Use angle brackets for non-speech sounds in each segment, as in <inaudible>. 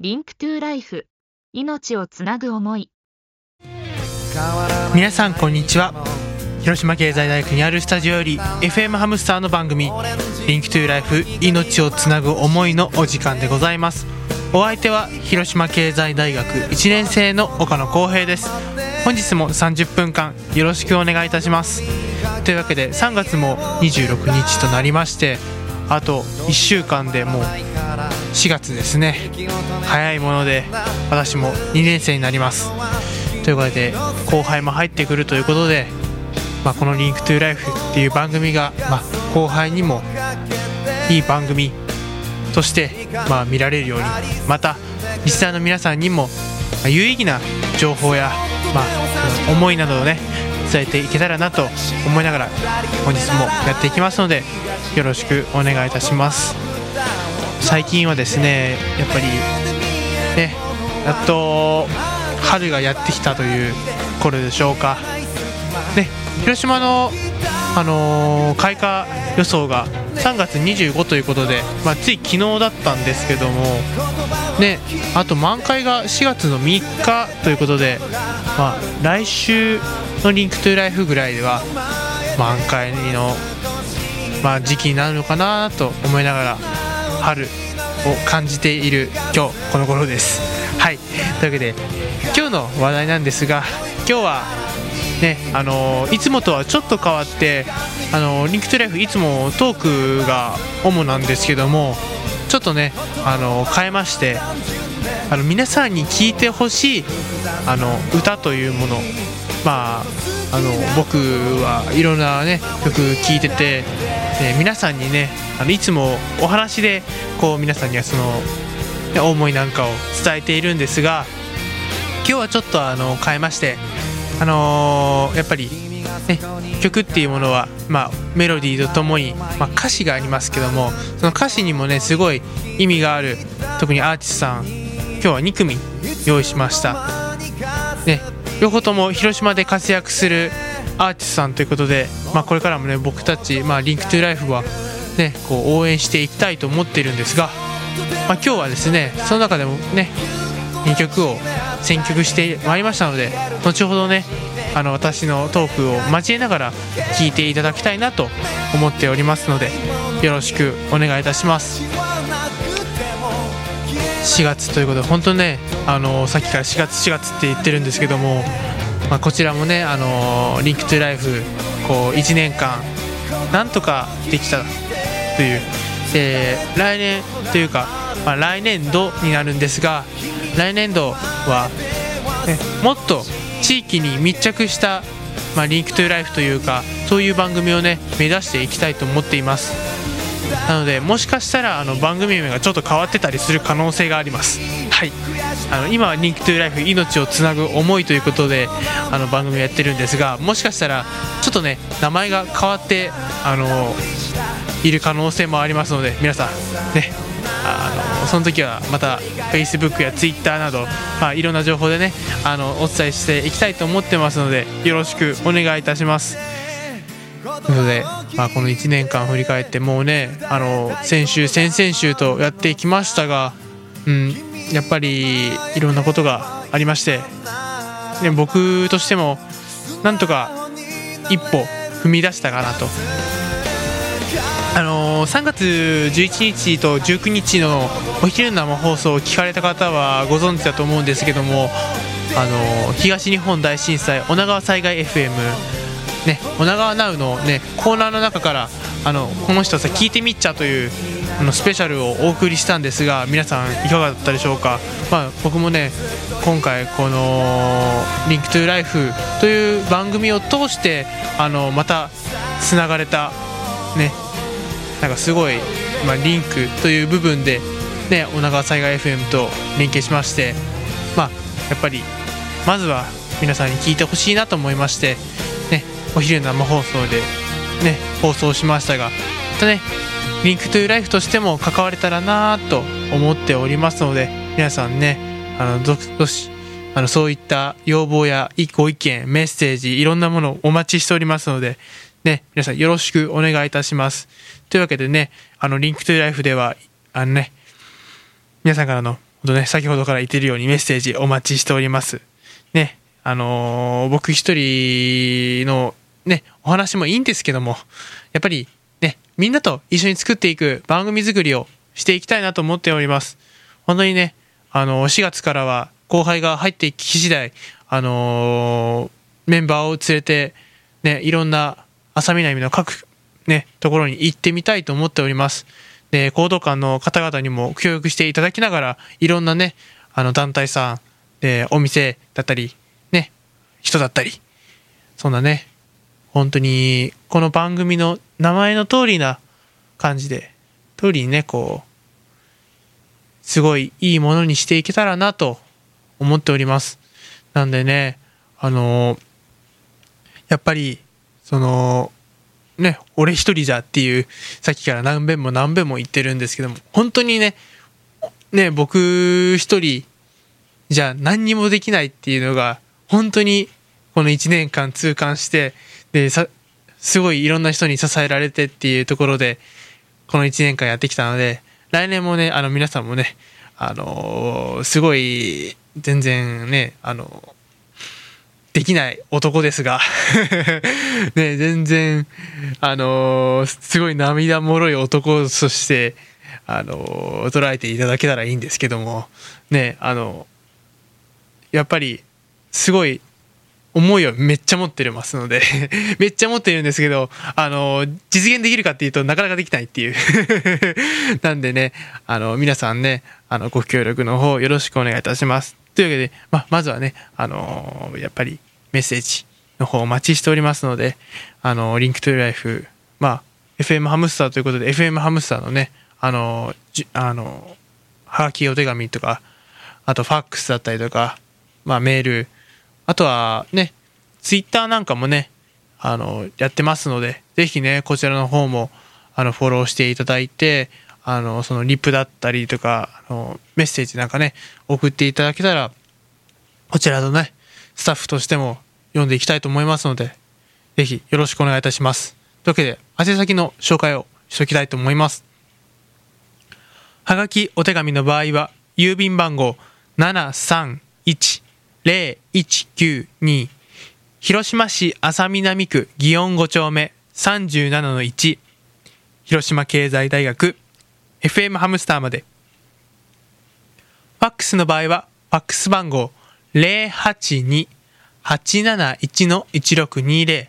Link to Life。命をつなぐ思い。皆さんこんにちは。広島経済大学にあるスタジオより FM ハムスターの番組「 Link to Life 命をつなぐ思い」のお時間でございます。お相手は広島経済大学1年生の岡野光平です。本日も30分間よろしくお願いいたします。というわけで3月も26日となりましてあと1週間でもう4月ですね。早いもので私も2年生になります。ということで後輩も入ってくるということで、まあ、この「リンクトゥライフっていう番組が、まあ、後輩にもいい番組として、まあ、見られるようにまたリスナーの皆さんにも、ま有意義な情報や、まあ、思いなどをね伝えていけたらなと思いながら本日もやっていきますのでよろしくお願いいたします。最近はですねやっぱりねやっと春がやってきたという頃でしょうか。ね広島のあのー開花予想が3月25ということで、まあ、つい昨日だったんですけどもねあと満開が4月の3日ということで、まあ、来週の Link to Life ぐらいでは満開の、まあ、時期になるのかなと思いながら春を感じている今日この頃です。はいというわけで今日の話題なんですが今日はねあのいつもとはちょっと変わってあの Link to Life いつもトークが主なんですけどもちょっとねあの変えましてあの皆さんに聴いてほしいあの歌というもの。まああの僕はいろんなね曲聴いてて、え皆さんにねあのいつもお話でこう皆さんにはその思いなんかを伝えているんですが今日はちょっとあの変えましてあのーやっぱり、ね、曲っていうものは、まあ、メロディーとともに、まあ、歌詞がありますけどもその歌詞にもねすごい意味がある特にアーティストさん今日は2組用意しました、ね、両方とも広島で活躍するアーティストさんということで、まあ、これからもね僕たち、まあ、 Link to Life は、ね、こう応援していきたいと思っているんですが、まあ、今日はですねその中でもね2曲を選曲してまいりましたので後ほどねあの私のトークを交えながら聞いていただきたいなと思っておりますのでよろしくお願いいたします。4月ということで本当ねあのさっきから4月4月って言ってるんですけども、まあ、こちらもねあのリンクトゥライフこう1年間なんとかできたという、えー来年というか、まあ、来年度になるんですが来年度は、ね、もっと地域に密着した、まあ、 Link to Life というかそういう番組をね目指していきたいと思っています。なのでもしかしたらあの番組名がちょっと変わってたりする可能性がありますはいあの今は Link to Life 命をつなぐ思いということであの番組をやってるんですがもしかしたらちょっとね名前が変わってあのいる可能性もありますので皆さんねあのその時はまた Facebook や Twitter など、まあ、いろんな情報でねあのお伝えしていきたいと思ってますのでよろしくお願いいたします。ということで、まあ、この1年間振り返ってもうねあの先週先々週とやってきましたが、うん、やっぱりいろんなことがありまして、ね、僕としてもなんとか一歩踏み出したかなと。あのー3月11日と19日のお昼の生放送を聞かれた方はご存知だと思うんですけども、あの東日本大震災女川災害 FM ね、女川ナウの、ね、コーナーの中からあのこの人さ聞いてみっちゃというあのスペシャルをお送りしたんですが皆さんいかがだったでしょうか、まあ、僕もね今回この「リンクトゥライフという番組を通してあのまたつながれたねなんかすごい、まあ、リンクという部分で、ね、女川災害 FM と連携しまして、まあ、やっぱりまずは皆さんに聞いてほしいなと思いまして、お昼生放送で、ね、放送しましたがまたねリンクトゥライフとしても関われたらなと思っておりますので皆さんねあのどどしあのそういった要望やご意見メッセージいろんなものをお待ちしておりますのでね、皆さんよろしくお願いいたします。というわけでね、あの、リンクトゥライフでは、あのね、皆さんからのほんとね、先ほどから言ってるようにメッセージお待ちしております。ね、あのー僕一人のね、お話もいいんですけども、やっぱりね、みんなと一緒に作っていく番組作りをしていきたいなと思っております。本当にね、あの4月からは後輩が入ってき次第、あのーメンバーを連れて、ね、いろんな浅南の各、ね、ところに行ってみたいと思っております。で、行動館の方々にも協力していただきながら、いろんなね、あの団体さん、で、お店だったり、ね、人だったり、そんなね、本当に、この番組の名前の通りな感じで、通りにね、こう、すごいいいものにしていけたらなと思っております。なんでね、あのやっぱり、その、ね、俺一人じゃっていう、さっきから何遍も何遍も言ってるんですけども、本当にね、ね、僕一人じゃ何にもできないっていうのが、本当にこの1年間痛感して、で、さ、すごいいろんな人に支えられてっていうところで、この1年間やってきたので、来年もね、あの皆さんもね、あのすごい、全然ね、あのできない男ですが <laughs> ね、全然、あのーすごい涙もろい男として、あのー捉えていただけたらいいんですけども、ね、あのやっぱり、すごい、思いをめっちゃ持ってますので、<laughs> めっちゃ持ってるんですけど、あの実現できるかっていうとなかなかできないっていう。<laughs> なんでね、あの、皆さんね、あの、ご協力の方よろしくお願いいたします。というわけで、ま、まずはね、あのやっぱりメッセージの方お待ちしておりますので、あの、リンクトゥライフ、まあ、FM ハムスターということで、FM ハムスターのね、あの、じあの、はがきお手紙とか、あとファックスだったりとか、まあメール、あとはね、ツイッターなんかもね、あの、やってますので、ぜひね、こちらの方も、あの、フォローしていただいて、あの、そのリプだったりとか、あの、メッセージなんかね、送っていただけたら、こちらのね、スタッフとしても読んでいきたいと思いますので、ぜひよろしくお願いいたします。というわけで、宛先の紹介をしておきたいと思います。はがきお手紙の場合は、郵便番号731 0192広島市安佐南区祇園5丁目37-1広島経済大学 FM ハムスターまで。ファックスの場合は、ファックス番号082-871-1620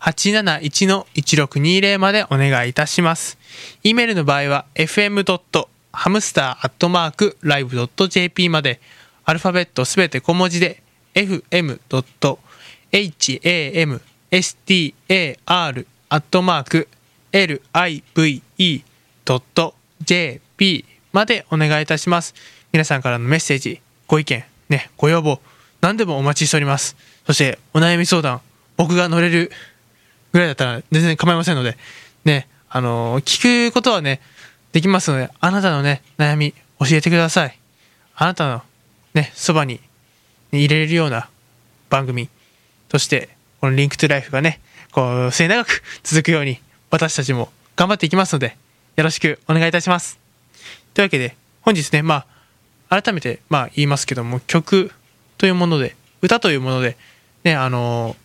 082-871-1620までお願いいたします。e メールの場合は fm.hamster.live.jp までアルファベットすべて小文字で fm.hamster.live.jp までお願いいたします。皆さんからのメッセージ、ご意見、ね、ご要望、何でもお待ちしております。そして、お悩み相談、僕が乗れるぐらいだったら全然構いませんので、ね、あのー聞くことはね、できますので、あなたのね、悩み、教えてください。あなたの、ね、そばに、入れれるような番組として、このリンクトゥライフがね、こう、末永く続くように、私たちも頑張っていきますので、よろしくお願いいたします。というわけで、本日ね、まあ、改めて、まあ、言いますけども、曲というもので、歌というもので、ね、あのー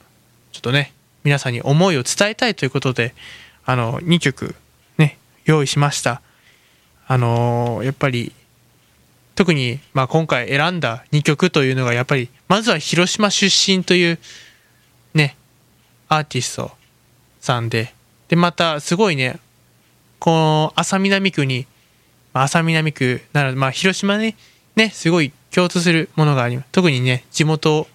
ちょっとね、皆さんに思いを伝えたいということで、あの、2曲、ね、用意しました。あのーやっぱり、特に、まあ、今回選んだ2曲というのが、やっぱり、まずは広島出身という、ね、アーティストさんで、で、また、すごいね、この、浅南区に、まあ浅南区なら、まあ、広島にね、すごい共通するものがあります。特にね、地元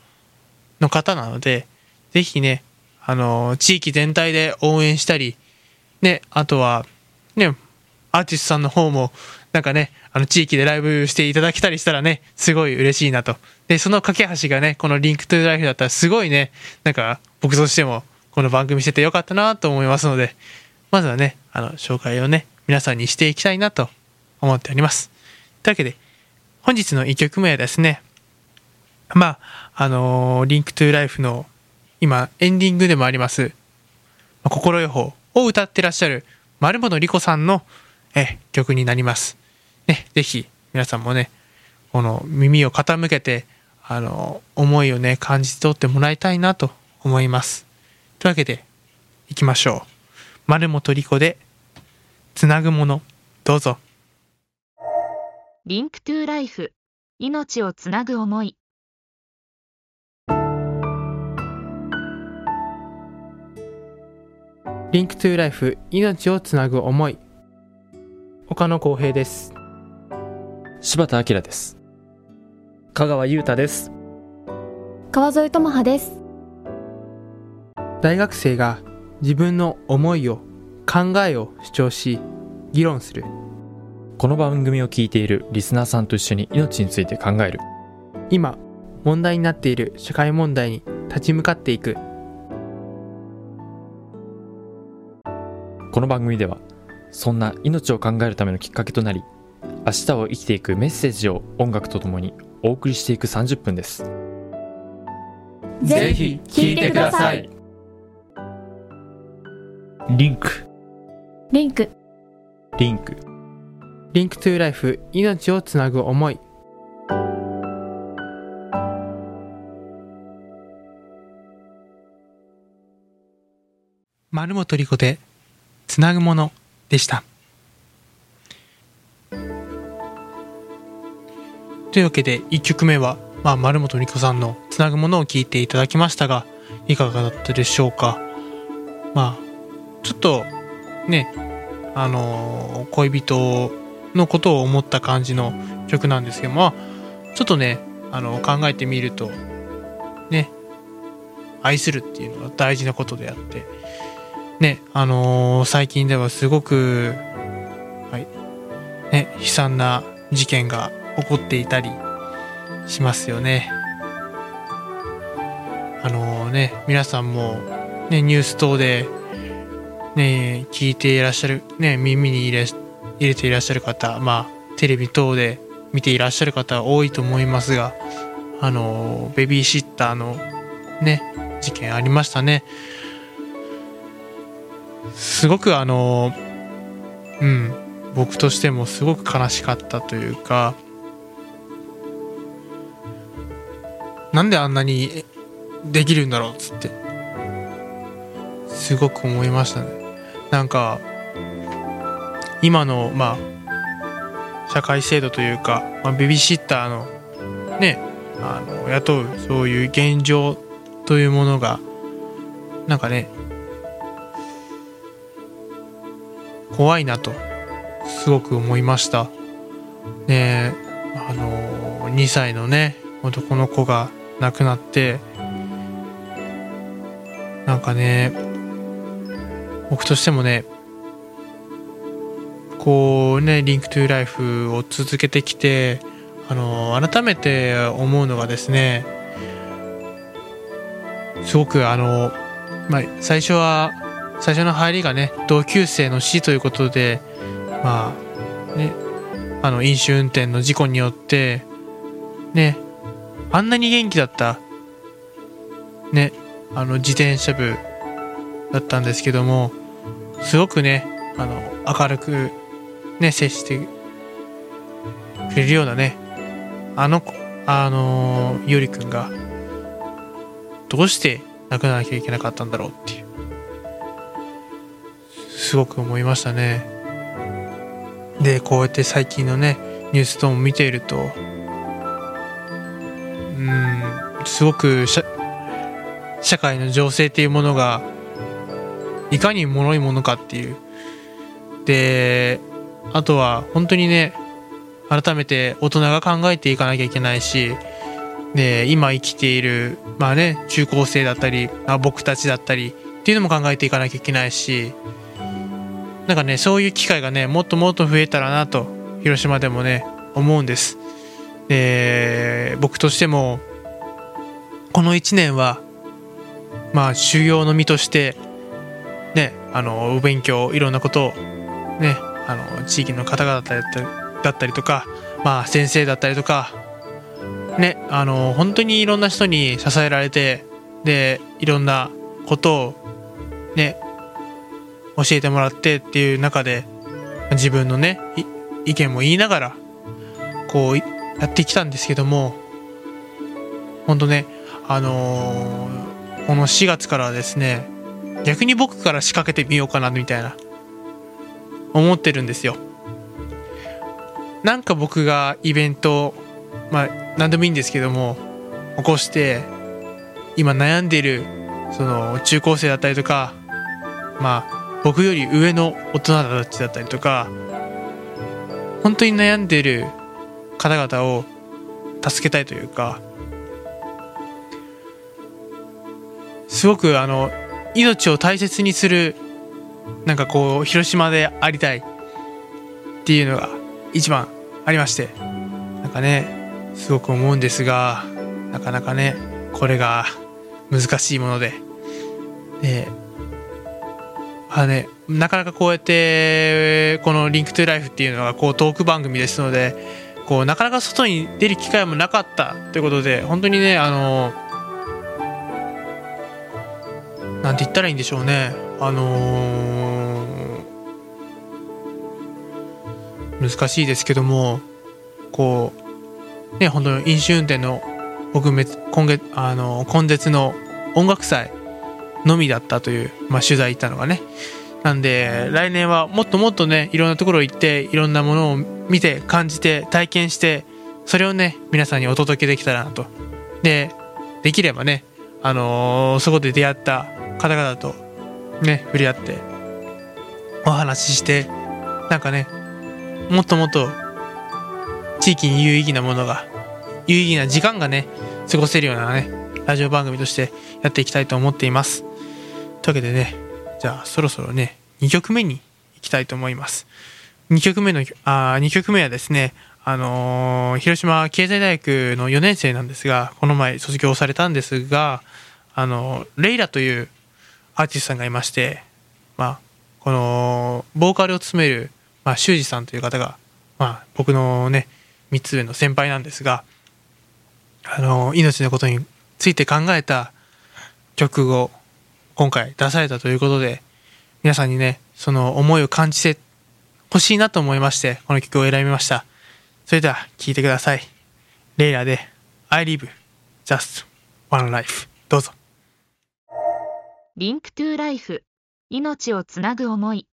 の方なので、ぜひね、あの、地域全体で応援したり、ね、あとは、ね、アーティストさんの方も、なんかね、あの、地域でライブしていただけたりしたらね、すごい嬉しいなと。で、その架け橋がね、このリンクトゥライフだったらすごいね、なんか、僕としても、この番組しててよかったなと思いますので、まずはね、あの、紹介をね、皆さんにしていきたいなと思っております。というわけで、本日の1曲目はですね、まあ、あのー Link to Life の今、エンディングでもあります、ココロ予報を歌ってらっしゃる丸本莉子さんのえ曲になります。ね、ぜひ皆さんもね、この耳を傾けて、あの、思いをね、感じ取ってもらいたいなと思います。というわけで、行きましょう。丸本莉子で、つなぐもの、どうぞ。 Link to Life 命をつなぐ思い Link to Life、命をつなぐ思い。岡野光平です。柴田明です。香川優太です。川添智葉です。大学生が自分の思いを、考えを主張し、議論する。この番組を聞いているリスナーさんと一緒に命について考える。今、問題になっている社会問題に立ち向かっていく。この番組では、そんな命を考えるためのきっかけとなり、明日を生きていくメッセージを音楽とともにお送りしていく30分です。ぜひ聞いてください。 Link。Link。Link。Link to Life、命をつなぐ思い。丸本リコで、つなぐものでした。というわけで、1曲目は、まあ、丸本リコさんのつなぐものを聞いていただきましたが、いかがだったでしょうか。まあ、ちょっと、ね、あのー恋人のことを思った感じの曲なんですけど、まあ、ちょっとね、あの、考えてみると、ね、愛するっていうのは大事なことであって、ね、あのー最近ではすごく、はい、ね、悲惨な事件が起こっていたりしますよね。あのね、皆さんも、ね、ニュース等で、ね、聞いていらっしゃる、ね、耳に入れ入れていらっしゃる方、まあ、テレビ等で見ていらっしゃる方多いと思いますが、あの、ベビーシッターのね、事件ありましたね。すごくあの、うん、僕としてもすごく悲しかったというか、なんであんなにできるんだろうっつって、すごく思いましたね。なんか、今の、まあ、社会制度というか、まあ、ベビーシッターの、ね、あの、雇う、そういう現状というものが、なんかね、怖いなと、すごく思いました。ねあの、2歳のね、男の子が亡くなって、なんかね、僕としてもね、こうね、リンクトゥーライフを続けてきて、あの、改めて思うのがですね、すごくあの、まあ、最初は、最初の入りがね、同級生の死ということで、まあ、ね、あの、飲酒運転の事故によって、ね、あんなに元気だった、ね、あの、自転車部だったんですけども、すごくね、あの、明るく、ね、接してくれるようなね、あの子、あのー、ゆりくんが、どうして亡くならなきゃいけなかったんだろうっていう、すごく思いましたね。で、こうやって最近のね、ニュース等も見ていると、うん、すごく社社会の情勢っていうものが、いかに脆いものかっていう。で、あとは本当にね、改めて大人が考えていかなきゃいけないし、で、今生きている、まあね、中高生だったり、あ僕たちだったりっていうのも考えていかなきゃいけないし、なんかね、そういう機会がね、もっともっと増えたらなと、広島でもね、思うんです。で、僕としても、この1年は、まあ、修行の身として、ね、あの、お勉強、いろんなことを、ね、あの、地域の方々だったりだったりとか、まあ、先生だったりとか、ね、あの、本当にいろんな人に支えられて、で、いろんなことを、ね、教えてもらってっていう中で、自分のね、意見も言いながらこうやってきたんですけども本当ねあのーこの4月からはですね逆に僕から仕掛けてみようかなみたいな思ってるんですよ。なんか僕がイベントまあ何でもいいんですけども起こして今悩んでいるその中高生だったりとかまあ僕より上の大人たちだったりとか本当に悩んでいる方々を助けたいというかすごくあの命を大切にするなんかこう広島でありたいっていうのが一番ありましてなんかねすごく思うんですがなかなかねこれが難しいものでであねなかなかこうやってこの「リンクトゥライフっていうのがこうトーク番組ですのでこうなかなか外に出る機会もなかったということで本当にねあのなんて言ったらいいんでしょうね。あのー難しいですけどもこうね本当に飲酒運転の撲滅今月あの今月の音楽祭のみだったという、まあ、取材行ったのがね。なんで来年はもっともっとねいろんなところ行っていろんなものを見て感じて体験してそれをね皆さんにお届けできたらなと。でできればねあのーそこで出会った方々とね触れ合ってお話ししてなんかねもっともっと地域に有意義なものが有意義な時間がね過ごせるようなねラジオ番組としてやっていきたいと思っています。というわけでねじゃあそろそろね2曲目に行きたいと思います。2曲目のあ2曲目はですねあのー広島経済大学の4年生なんですがこの前卒業されたんですがあのレイラというアーティストさんがいましてまあこのボーカルを務める、まあ、修二さんという方が、まあ、僕のね3つ上の先輩なんですがあの命のことについて考えた曲を今回出されたということで皆さんにねその思いを感じてほしいなと思いましてこの曲を選びました。それでは聴いてください。レイラで I live just one life どうぞ。 Link to Life。命をつなぐ思い。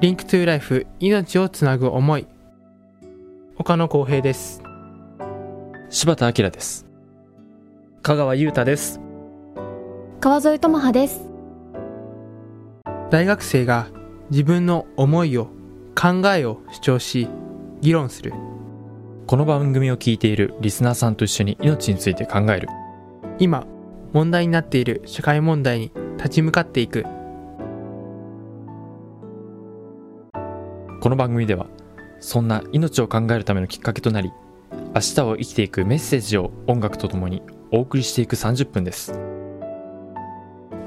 Link to Life 命をつなぐ思い。岡野光平です柴田明です香川優太です。川添智葉です。大学生が自分の思いを考えを主張し議論するこの番組を聞いているリスナーさんと一緒に命について考える今問題になっている社会問題に立ち向かっていくこの番組ではそんな命を考えるためのきっかけとなり明日を生きていくメッセージを音楽とともにお送りしていく30分です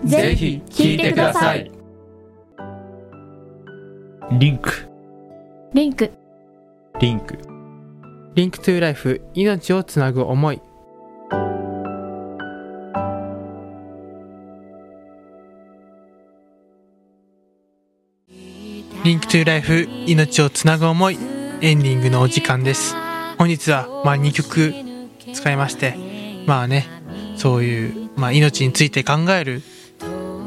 ぜひ聞いてください。 Link。Link。Link Link to Life 命をつなぐ思い Link to Life 命をつなぐ思いエンディングのお時間です本日はまあ2曲使いましてまあねそういう、まあ、命について考える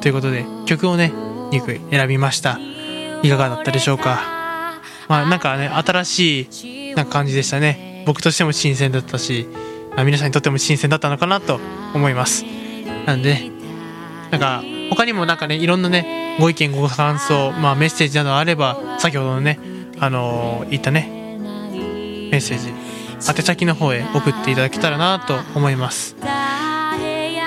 ということで曲をね2曲選びました。いかがだったでしょうか？まあなんかね新しいな感じでしたね。僕としても新鮮だったし、まあ、皆さんにとっても新鮮だったのかなと思います。なんでなんか他にもなんかねいろんなねご意見ご感想、まあ、メッセージなどあれば先ほどのねあのー言ったねメッセージ宛先の方へ送っていただけたらなと思います。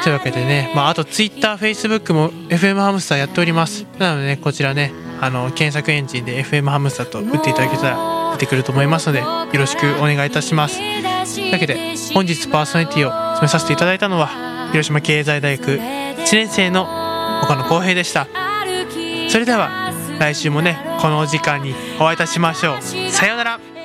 というわけでね、まあ、あと TwitterFacebook も FM ハムスターやっております。なのでねこちらねあの検索エンジンで FM ハムスターと打っていただけたら出てくると思いますのでよろしくお願いいたします。というわけで本日パーソナリティを務めさせていただいたのは広島経済大学1年生の岡野浩平でした。それでは来週もねこのお時間にお会いいたしましょう。さようなら。